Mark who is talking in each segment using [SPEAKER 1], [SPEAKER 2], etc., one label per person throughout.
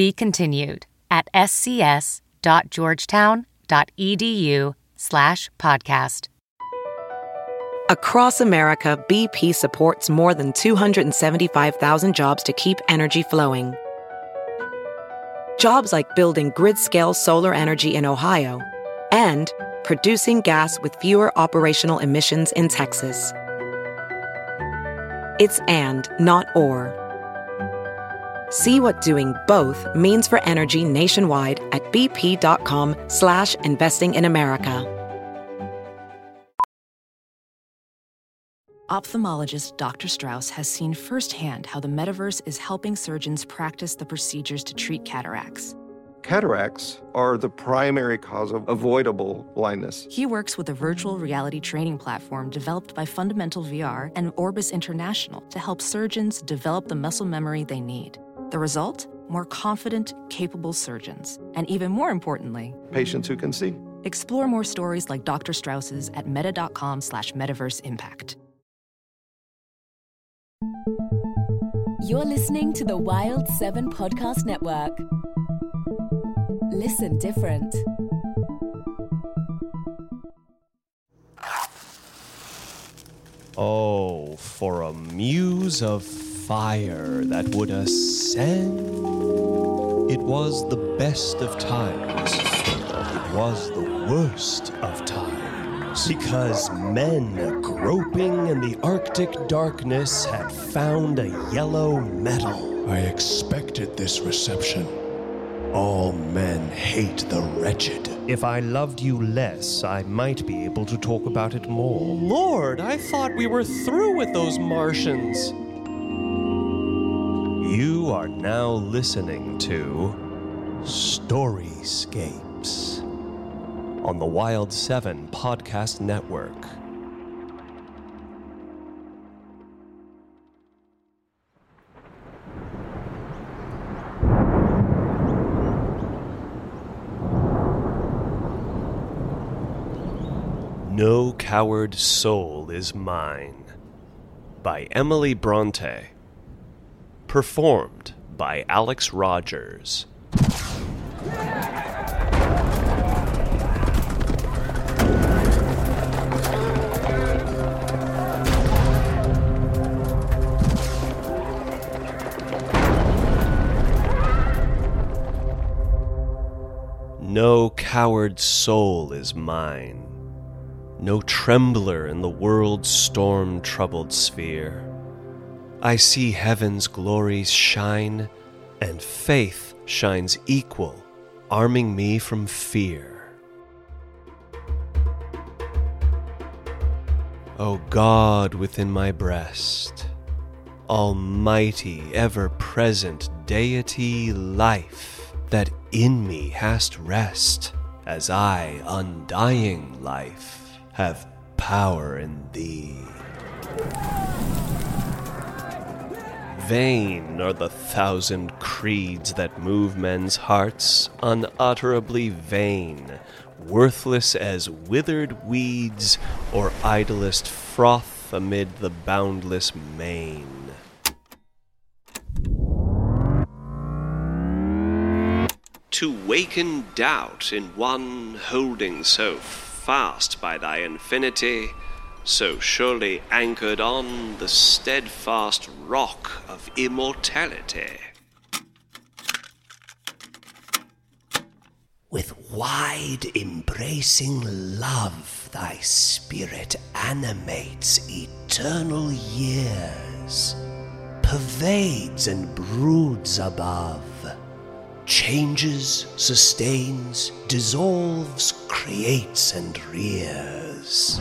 [SPEAKER 1] Be continued at scs.georgetown.edu slash podcast.
[SPEAKER 2] Across America, BP supports more than 275,000 jobs to keep energy flowing. Jobs like building grid-scale solar energy in Ohio and producing gas with fewer operational emissions in Texas. It's and, not or. See what doing both means for energy nationwide at bp.com slash investing in America.
[SPEAKER 3] Ophthalmologist Dr. Strauss has seen firsthand how the metaverse is helping surgeons practice the procedures to treat cataracts.
[SPEAKER 4] Cataracts are the primary cause of avoidable blindness.
[SPEAKER 3] He works with a virtual reality training platform developed by Fundamental VR and Orbis International to help surgeons develop the muscle memory they need. The result? More confident, capable surgeons. And even more importantly,
[SPEAKER 4] Patients who can see.
[SPEAKER 3] explore more stories like Dr. Strauss's at meta.com slash metaverse impact.
[SPEAKER 5] You're listening to the Wild 7 Podcast Network. Listen different.
[SPEAKER 6] Oh, for a muse of fire that would ascend. It was the best of times. It was the worst of times. Because men groping in the Arctic darkness had found a yellow metal.
[SPEAKER 7] I expected this reception. All men hate the wretched.
[SPEAKER 6] If I loved you less, I might be able to talk about it more. Lord, I thought we were through with those Martians. You are now listening to Storyscapes on the Wild 7 Podcast Network. No Coward Soul is Mine by Emily Bronte. Performed by Alex Rogers. No coward soul is mine, no trembler in the world's storm troubled sphere. I see heaven's glories shine, and faith shines equal, arming me from fear. O God within my breast, Almighty, ever present deity, life, that in me hast rest, as I, undying life, have power in thee. Vain are the thousand creeds that move men's hearts, unutterably vain, worthless as withered weeds or idlest froth amid the boundless main. To waken doubt in one holding so fast by thy infinity, so surely anchored on the steadfast rock of immortality.
[SPEAKER 8] With wide embracing love, thy spirit animates eternal years, pervades and broods above, changes, sustains, dissolves, creates, and rears.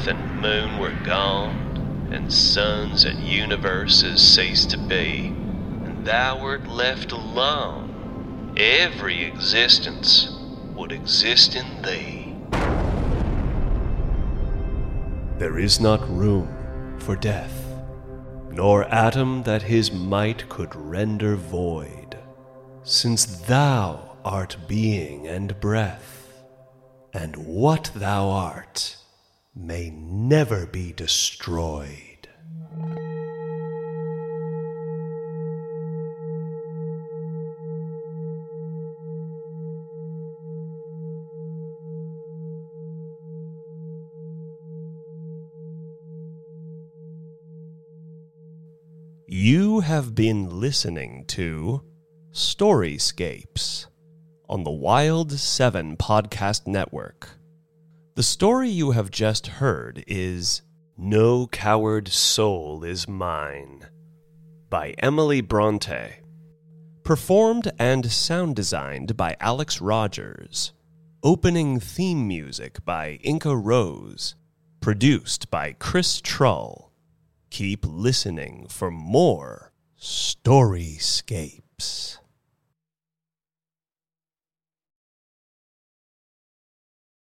[SPEAKER 6] Earth and moon were gone, and suns and universes ceased to be, and thou wert left alone, every existence would exist in thee. There is not room for death, nor atom that his might could render void, since thou art being and breath, and what thou art may never be destroyed. You have been listening to Storyscapes on the Wild 7 Podcast Network. The story you have just heard is No Coward Soul is Mine by Emily Bronte. Performed and sound designed by Alex Rogers. Opening theme music by Inca Rose. Produced by Chris Trull. Keep listening for more Storyscapes.